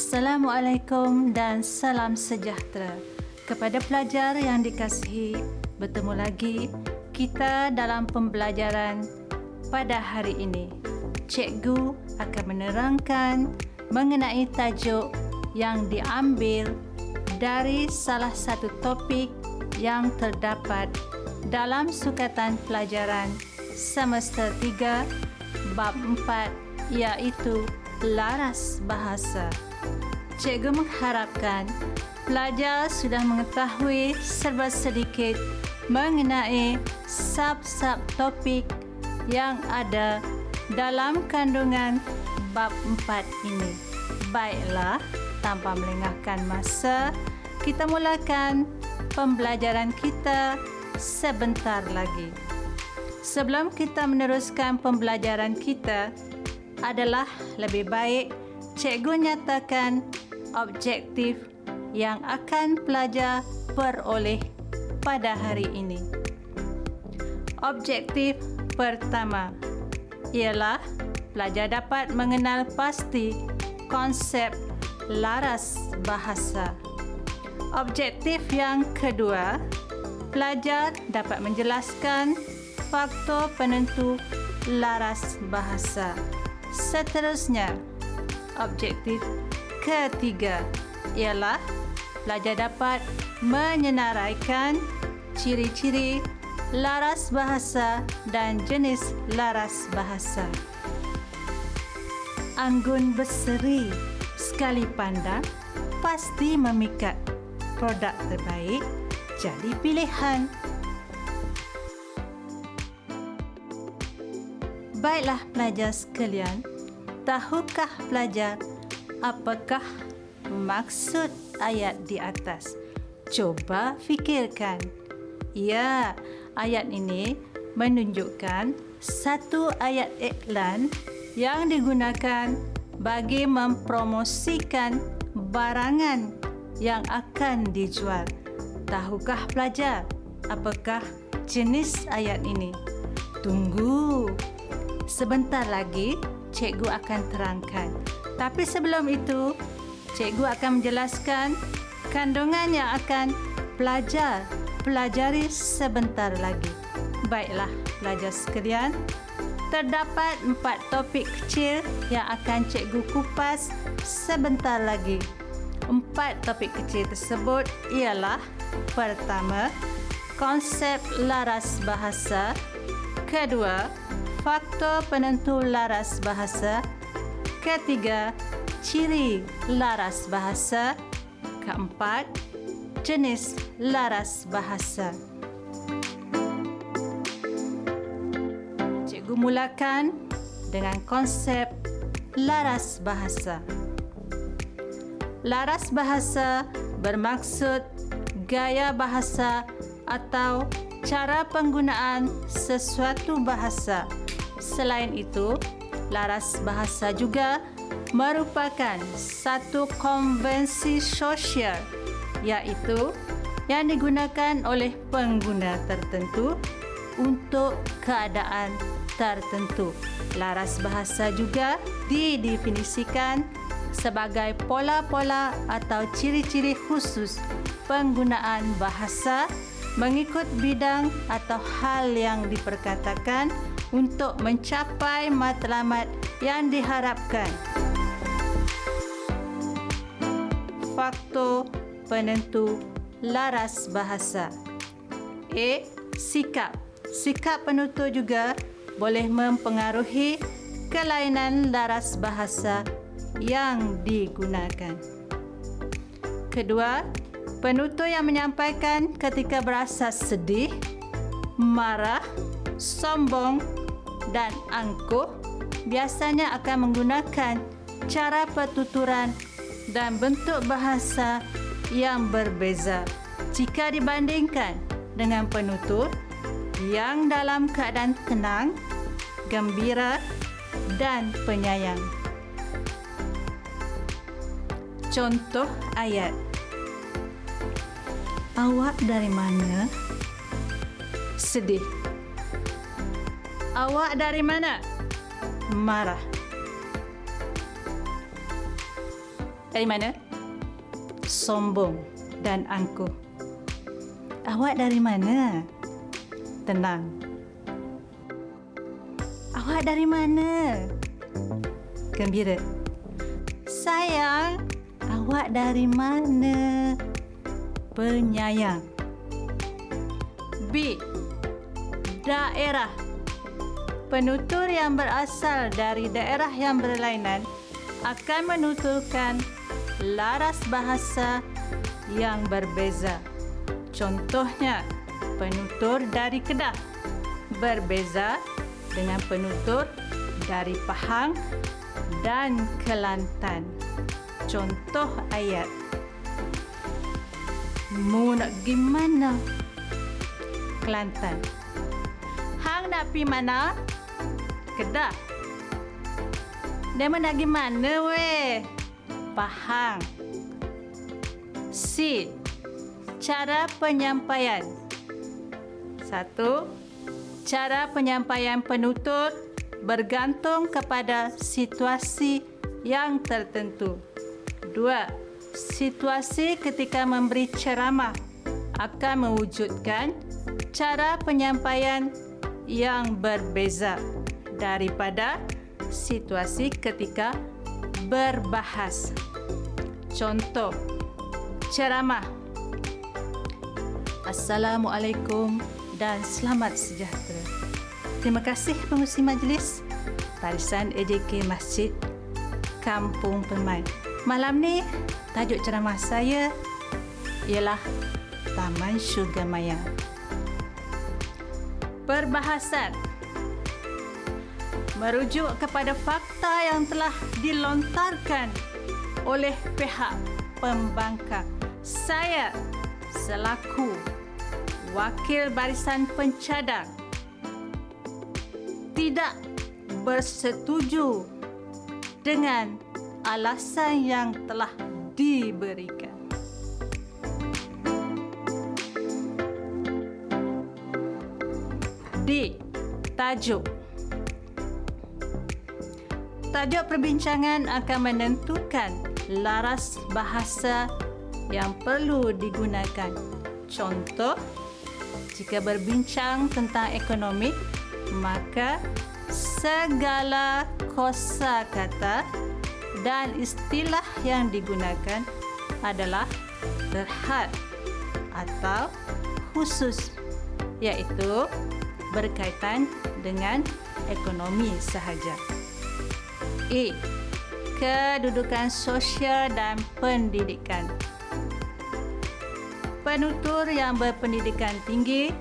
Assalamualaikum dan salam sejahtera kepada pelajar yang dikasihi. Bertemu lagi kita dalam pembelajaran pada hari ini. Cikgu akan menerangkan mengenai tajuk yang diambil dari salah satu topik yang terdapat dalam sukatan pelajaran semester 3 bab 4 iaitu laras bahasa. Cikgu mengharapkan pelajar sudah mengetahui serba sedikit mengenai sub-sub topik yang ada dalam kandungan bab 4 ini. Baiklah, tanpa melengahkan masa, kita mulakan pembelajaran kita sebentar lagi. Sebelum kita meneruskan pembelajaran kita, adalah lebih baik cikgu nyatakan objektif yang akan pelajar peroleh pada hari ini. Objektif pertama ialah pelajar dapat mengenal pasti konsep laras bahasa. Objektif yang kedua, pelajar dapat menjelaskan faktor penentu laras bahasa. Seterusnya, objektif ketiga ialah pelajar dapat menyenaraikan ciri-ciri laras bahasa dan jenis laras bahasa. Anggun berseri sekali pandang pasti memikat produk terbaik jadi pilihan. Baiklah pelajar sekalian, tahukah pelajar apakah maksud ayat di atas? Coba fikirkan. Ya, ayat ini menunjukkan satu ayat iklan yang digunakan bagi mempromosikan barangan yang akan dijual. Tahukah pelajar apakah jenis ayat ini? Tunggu. Sebentar lagi cikgu akan terangkan. Tapi sebelum itu, cikgu akan menjelaskan kandungan yang akan pelajar pelajari sebentar lagi. Baiklah, pelajar sekalian, terdapat empat topik kecil yang akan cikgu kupas sebentar lagi. Empat topik kecil tersebut ialah pertama, konsep laras bahasa, kedua, faktor penentu laras bahasa, Ketiga, ciri laras bahasa. Keempat, jenis laras bahasa. Cikgu mulakan dengan konsep laras bahasa. Laras bahasa bermaksud gaya bahasa atau cara penggunaan sesuatu bahasa. Selain itu, laras bahasa juga merupakan satu konvensi sosial iaitu yang digunakan oleh pengguna tertentu untuk keadaan tertentu. Laras bahasa juga didefinisikan sebagai pola-pola atau ciri-ciri khusus penggunaan bahasa mengikut bidang atau hal yang diperkatakan untuk mencapai matlamat yang diharapkan. Faktor penentu laras bahasa. A. Sikap. Sikap penutur juga boleh mempengaruhi kelainan laras bahasa yang digunakan. Kedua, penutur yang menyampaikan ketika berasa sedih, marah, sombong dan angkuh biasanya akan menggunakan cara pertuturan dan bentuk bahasa yang berbeza jika dibandingkan dengan penutur yang dalam keadaan tenang, gembira dan penyayang. Contoh ayat. Awak dari mana? Sedih. Awak dari mana? Marah. dari mana? Sombong dan angkuh. Awak dari mana? Tenang. Awak dari mana? Gembira. Sayang, awak dari mana? Penyayang. B. Daerah. Penutur yang berasal dari daerah yang berlainan akan menuturkan laras bahasa yang berbeza. Contohnya, penutur dari Kedah berbeza dengan penutur dari Pahang dan Kelantan. Contoh ayat. Mu nak gimana? Kelantan. Hang nak pi mana? Kedah. Dia nak gimana weh? Pahang. C. Cara penyampaian. Satu. Cara penyampaian penutur bergantung kepada situasi yang tertentu. Dua. Situasi ketika memberi ceramah akan mewujudkan cara penyampaian yang berbeza daripada situasi ketika berbahas. Contoh, ceramah. Assalamualaikum dan selamat sejahtera. Terima kasih pengurusi majlis Barisan EJK Masjid Kampung Permai. Malam ni tajuk ceramah saya ialah Taman Syurga Mayang. Perbahasan merujuk kepada fakta yang telah dilontarkan oleh pihak pembangkang. Saya selaku wakil barisan pencadang tidak bersetuju dengan alasan yang telah diberikan. D. Tajuk Tajuk perbincangan akan menentukan laras bahasa yang perlu digunakan. Contoh, jika berbincang tentang ekonomi, maka segala kosa kata dan istilah yang digunakan adalah terhad atau khusus iaitu berkaitan dengan ekonomi sahaja. E. Kedudukan sosial dan pendidikan. Penutur yang berpendidikan tinggi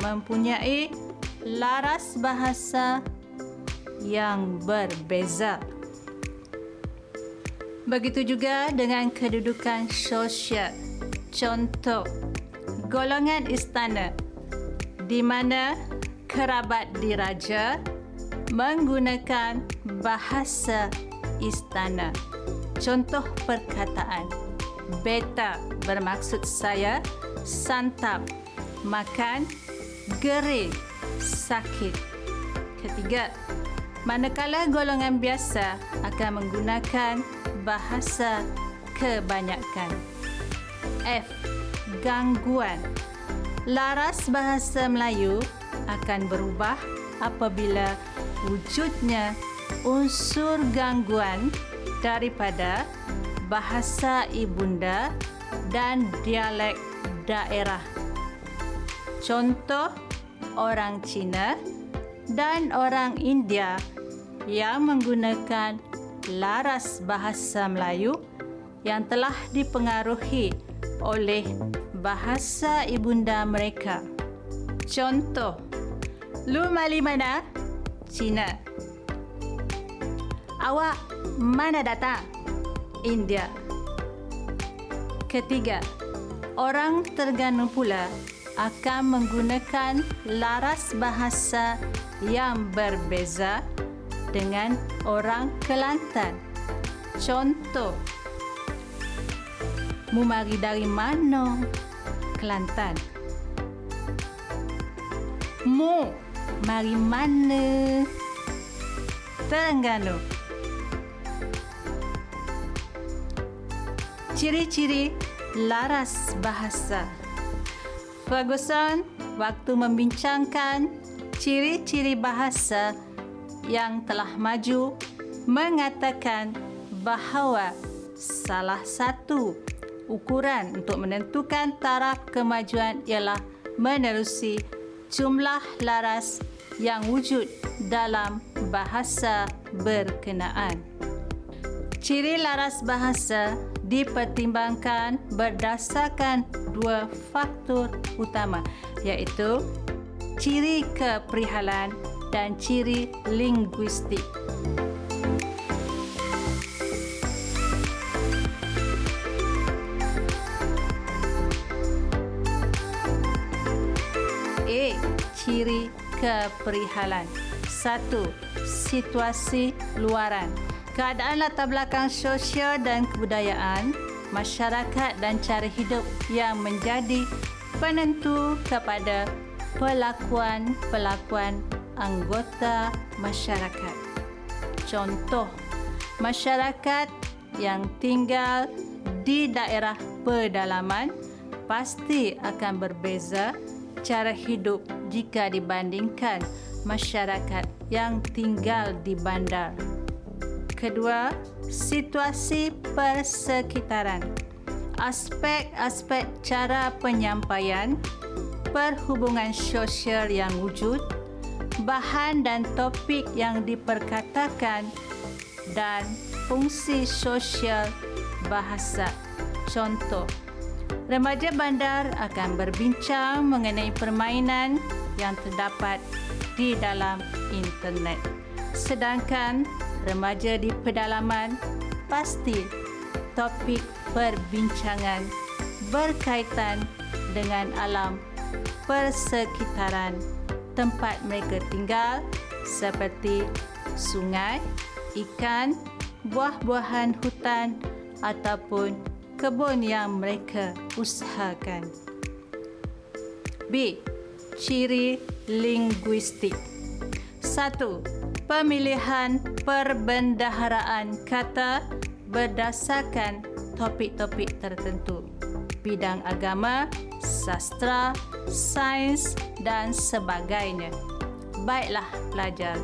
mempunyai laras bahasa yang berbeza. Begitu juga dengan kedudukan sosial. Contoh, golongan istana di mana kerabat diraja menggunakan bahasa istana. Contoh perkataan. Beta bermaksud saya santap, makan, geri, sakit. Ketiga, manakala golongan biasa akan menggunakan bahasa kebanyakan. F. Gangguan. Laras bahasa Melayu akan berubah apabila wujudnya unsur gangguan daripada bahasa ibunda dan dialek daerah. Contoh orang Cina dan orang India yang menggunakan laras bahasa Melayu yang telah dipengaruhi oleh bahasa ibunda mereka. Contoh, lu mali mana? China. Awak mana datang? India. Ketiga, orang Terengganu pula akan menggunakan laras bahasa yang berbeza dengan orang Kelantan. Contoh, mu mari dari mana? Kelantan. Mu Mari mana? Terengganu. Ciri-ciri laras bahasa. Ferguson waktu membincangkan ciri-ciri bahasa yang telah maju mengatakan bahawa salah satu ukuran untuk menentukan taraf kemajuan ialah menerusi jumlah laras yang wujud dalam bahasa berkenaan. Ciri laras bahasa dipertimbangkan berdasarkan dua faktor utama iaitu ciri keprihalan dan ciri linguistik. A. Ciri keprihalan. Satu, situasi luaran keadaan latar belakang sosial dan kebudayaan, masyarakat dan cara hidup yang menjadi penentu kepada pelakuan-pelakuan anggota masyarakat. Contoh, masyarakat yang tinggal di daerah pedalaman pasti akan berbeza cara hidup jika dibandingkan masyarakat yang tinggal di bandar. Kedua, situasi persekitaran. Aspek-aspek cara penyampaian, perhubungan sosial yang wujud, bahan dan topik yang diperkatakan dan fungsi sosial bahasa. Contoh, remaja bandar akan berbincang mengenai permainan yang terdapat di dalam internet. Sedangkan remaja di pedalaman pasti topik perbincangan berkaitan dengan alam persekitaran tempat mereka tinggal seperti sungai, ikan, buah-buahan hutan ataupun kebun yang mereka usahakan. B. Ciri linguistik. Satu pemilihan perbendaharaan kata berdasarkan topik-topik tertentu. Bidang agama, sastra, sains dan sebagainya. Baiklah pelajar,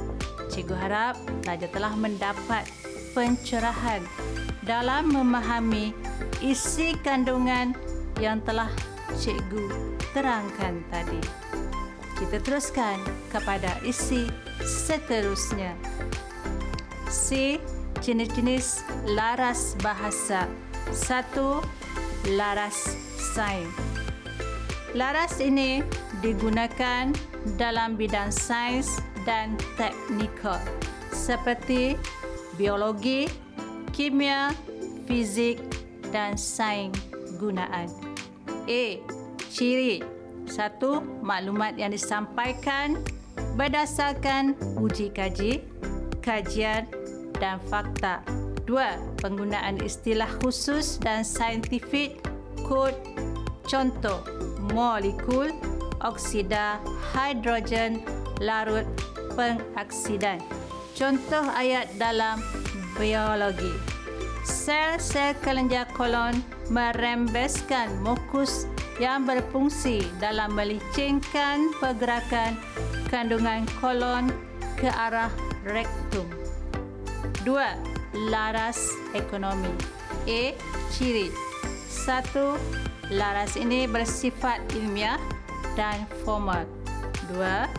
cikgu harap pelajar telah mendapat pencerahan dalam memahami isi kandungan yang telah cikgu terangkan tadi. Kita teruskan kepada isi seterusnya. C. Jenis-jenis laras bahasa. Satu, laras sains. Laras ini digunakan dalam bidang sains dan teknikal seperti biologi, kimia, fizik dan sains gunaan. A. Ciri satu, maklumat yang disampaikan berdasarkan uji kaji, kajian dan fakta. Dua, penggunaan istilah khusus dan saintifik kod contoh molekul oksida hidrogen larut pengaksidan. Contoh ayat dalam biologi. Sel-sel kelenjar kolon merembeskan mukus yang berfungsi dalam melicingkan pergerakan kandungan kolon ke arah rektum. Dua, laras ekonomi. A. Ciri. Satu, laras ini bersifat ilmiah dan formal. Dua,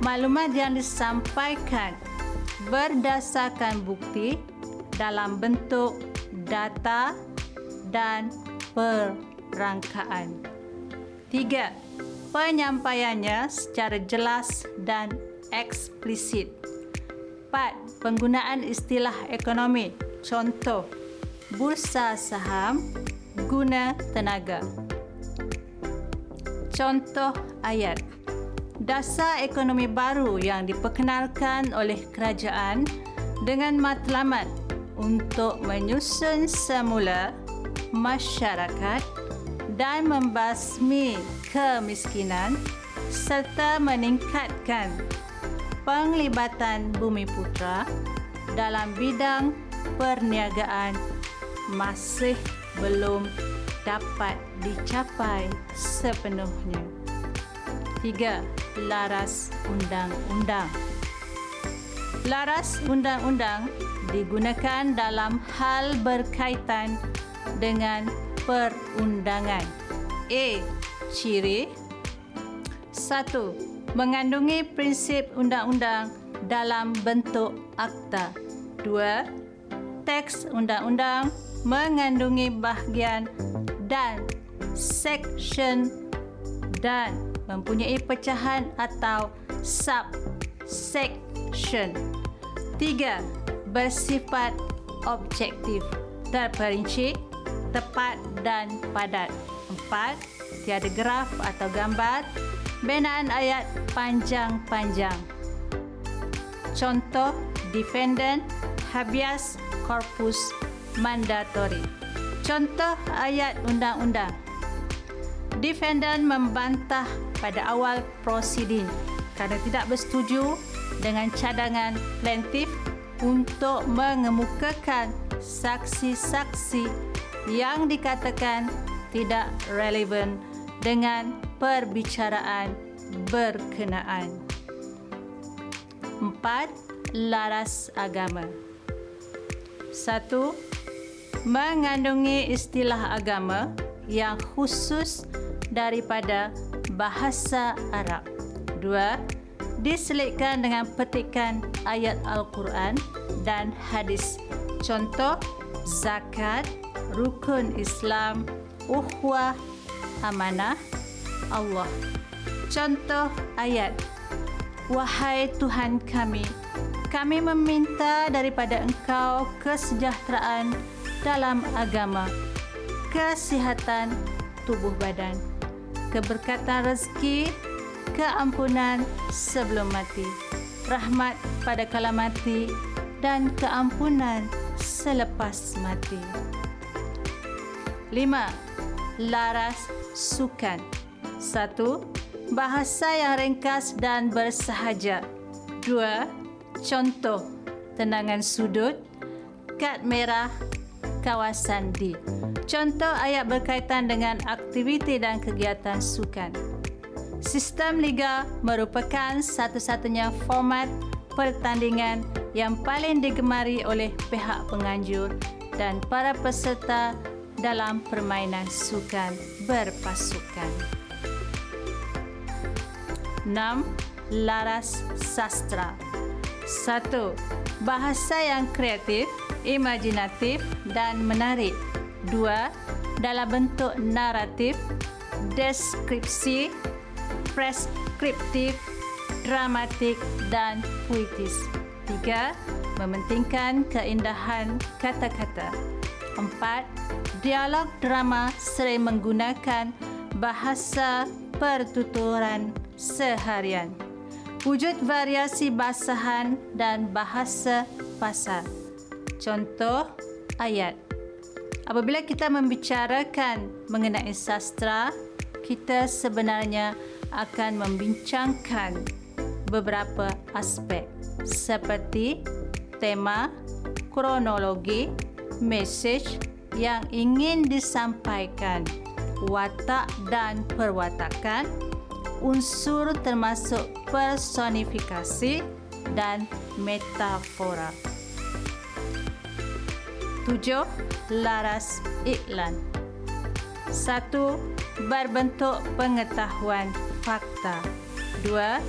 maklumat yang disampaikan berdasarkan bukti dalam bentuk data dan perangkaan. Tiga, penyampaiannya secara jelas dan eksplisit. Empat, penggunaan istilah ekonomi. Contoh, bursa saham, guna tenaga. Contoh ayat. Dasar ekonomi baru yang diperkenalkan oleh kerajaan dengan matlamat untuk menyusun semula masyarakat dan membasmi kemiskinan serta meningkatkan penglibatan bumi putra dalam bidang perniagaan masih belum dapat dicapai sepenuhnya. Tiga, laras undang-undang. Laras undang-undang digunakan dalam hal berkaitan dengan perundangan. A. Ciri satu, Mengandungi prinsip undang-undang dalam bentuk akta. Dua, Teks undang-undang mengandungi bahagian dan section dan mempunyai pecahan atau subsection. Tiga, bersifat objektif, terperinci, tepat dan padat. Empat, tiada graf atau gambar. Benaan ayat panjang-panjang. Contoh, defendant, habeas corpus mandatory. Contoh ayat undang-undang. Defendant membantah pada awal prosiding kerana tidak bersetuju dengan cadangan plaintiff untuk mengemukakan saksi-saksi yang dikatakan tidak relevan dengan perbicaraan berkenaan. Empat, laras agama. Satu, mengandungi istilah agama yang khusus daripada bahasa Arab. Dua, diselitkan dengan petikan ayat Al-Quran dan hadis. Contoh, zakat, rukun Islam, uhwah, amanah, Allah. Contoh ayat, Wahai Tuhan kami, kami meminta daripada Engkau kesejahteraan dalam agama, kesihatan tubuh badan, keberkatan rezeki, keampunan sebelum mati, rahmat pada kala mati dan keampunan selepas mati. 5. Laras sukan. 1. Bahasa yang ringkas dan bersahaja. 2. Contoh tenangan sudut, kad merah, kawasan D. Contoh ayat berkaitan dengan aktiviti dan kegiatan sukan. Sistem liga merupakan satu-satunya format pertandingan yang paling digemari oleh pihak penganjur dan para peserta dalam permainan sukan berpasukan. 6. Laras sastra 1. Bahasa yang kreatif imajinatif dan menarik. Dua, dalam bentuk naratif, deskripsi, preskriptif, dramatik dan puitis. Tiga, mementingkan keindahan kata-kata. Empat, dialog drama sering menggunakan bahasa pertuturan seharian. Wujud variasi basahan dan bahasa pasar. Contoh ayat. Apabila kita membicarakan mengenai sastra, kita sebenarnya akan membincangkan beberapa aspek seperti tema, kronologi, mesej yang ingin disampaikan, watak dan perwatakan, unsur termasuk personifikasi dan metafora. Tujuh, laras iklan. Satu, berbentuk pengetahuan fakta. Dua,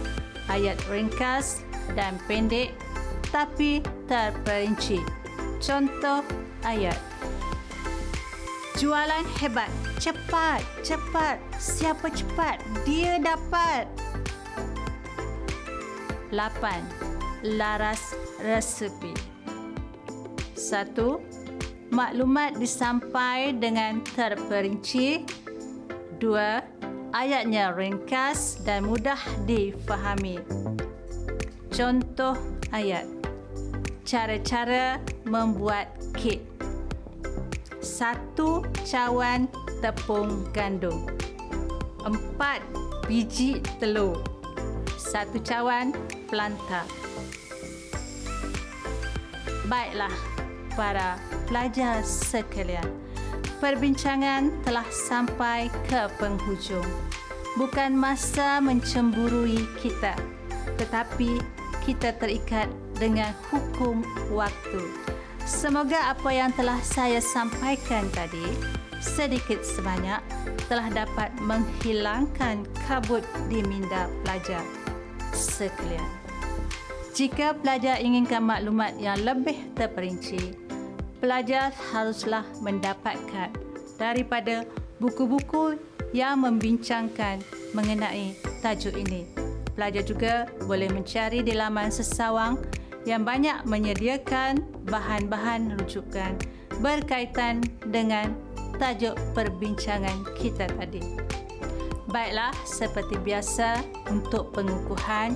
ayat ringkas dan pendek tapi terperinci. Contoh ayat. Jualan hebat. Cepat, cepat. Siapa cepat? Dia dapat. Lapan, laras resepi. Satu, maklumat disampai dengan terperinci. Dua, ayatnya ringkas dan mudah difahami. Contoh ayat. Cara-cara membuat kek. Satu cawan tepung gandum. Empat biji telur. Satu cawan pelanta. Baiklah, para pelajar sekalian. perbincangan telah sampai ke penghujung. Bukan masa mencemburui kita, tetapi kita terikat dengan hukum waktu. Semoga apa yang telah saya sampaikan tadi sedikit sebanyak telah dapat menghilangkan kabut di minda pelajar sekalian. Jika pelajar inginkan maklumat yang lebih terperinci, pelajar haruslah mendapatkan daripada buku-buku yang membincangkan mengenai tajuk ini. Pelajar juga boleh mencari di laman sesawang yang banyak menyediakan bahan-bahan rujukan berkaitan dengan tajuk perbincangan kita tadi. Baiklah, seperti biasa untuk pengukuhan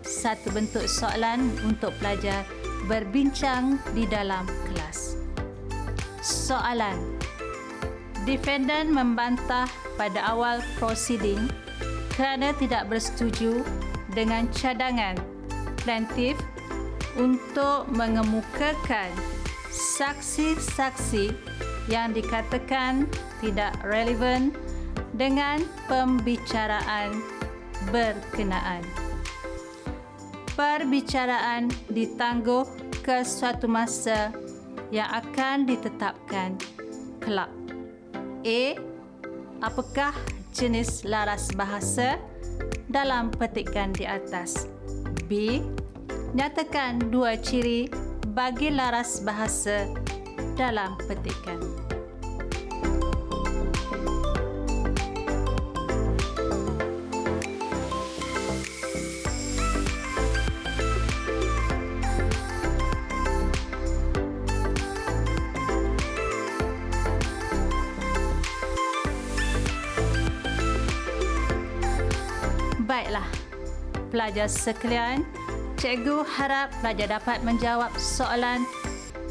satu bentuk soalan untuk pelajar berbincang di dalam kelas soalan. Defendant membantah pada awal proceeding kerana tidak bersetuju dengan cadangan plaintiff untuk mengemukakan saksi-saksi yang dikatakan tidak relevan dengan pembicaraan berkenaan. Perbicaraan ditangguh ke suatu masa yang akan ditetapkan kelak. A. Apakah jenis laras bahasa dalam petikan di atas? B. Nyatakan dua ciri bagi laras bahasa dalam petikan. Baiklah, pelajar sekalian, cikgu harap pelajar dapat menjawab soalan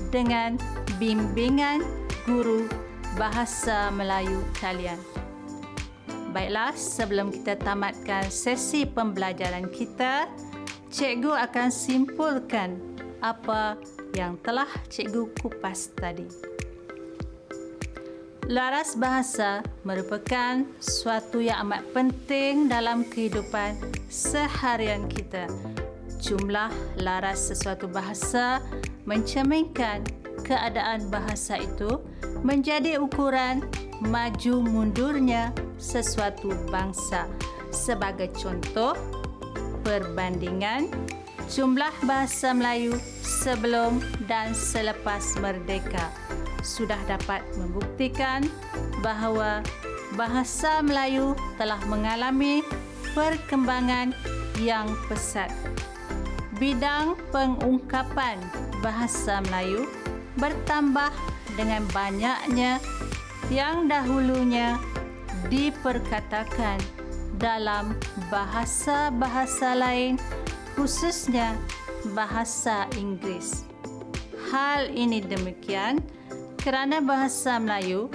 dengan bimbingan guru bahasa Melayu kalian. Baiklah, sebelum kita tamatkan sesi pembelajaran kita, cikgu akan simpulkan apa yang telah cikgu kupas tadi. Laras bahasa merupakan suatu yang amat penting dalam kehidupan seharian kita. Jumlah laras sesuatu bahasa mencerminkan keadaan bahasa itu menjadi ukuran maju mundurnya sesuatu bangsa. Sebagai contoh, perbandingan jumlah bahasa Melayu sebelum dan selepas merdeka sudah dapat membuktikan bahawa bahasa Melayu telah mengalami perkembangan yang pesat. Bidang pengungkapan bahasa Melayu bertambah dengan banyaknya yang dahulunya diperkatakan dalam bahasa-bahasa lain khususnya bahasa Inggeris. Hal ini demikian kerana bahasa Melayu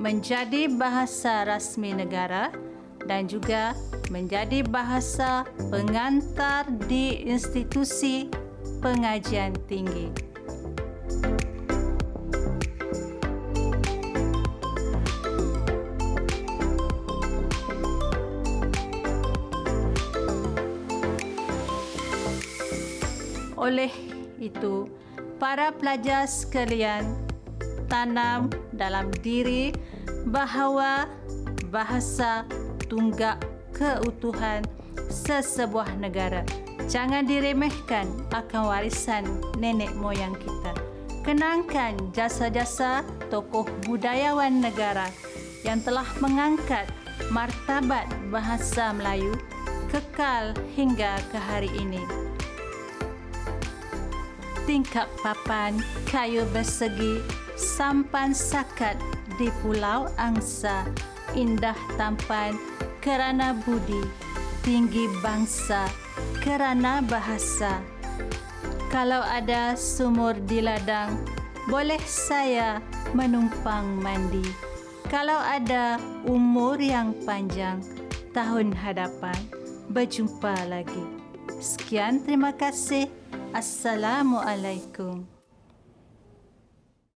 menjadi bahasa rasmi negara dan juga menjadi bahasa pengantar di institusi pengajian tinggi. Oleh itu, para pelajar sekalian tanam dalam diri bahawa bahasa tunggak keutuhan sesebuah negara. Jangan diremehkan akan warisan nenek moyang kita. Kenangkan jasa-jasa tokoh budayawan negara yang telah mengangkat martabat bahasa Melayu kekal hingga ke hari ini. Tingkap papan kayu bersegi sampan sakat di Pulau Angsa, indah tampan kerana budi, tinggi bangsa kerana bahasa. Kalau ada sumur di ladang, boleh saya menumpang mandi. Kalau ada umur yang panjang, tahun hadapan, berjumpa lagi. Sekian terima kasih. Assalamualaikum.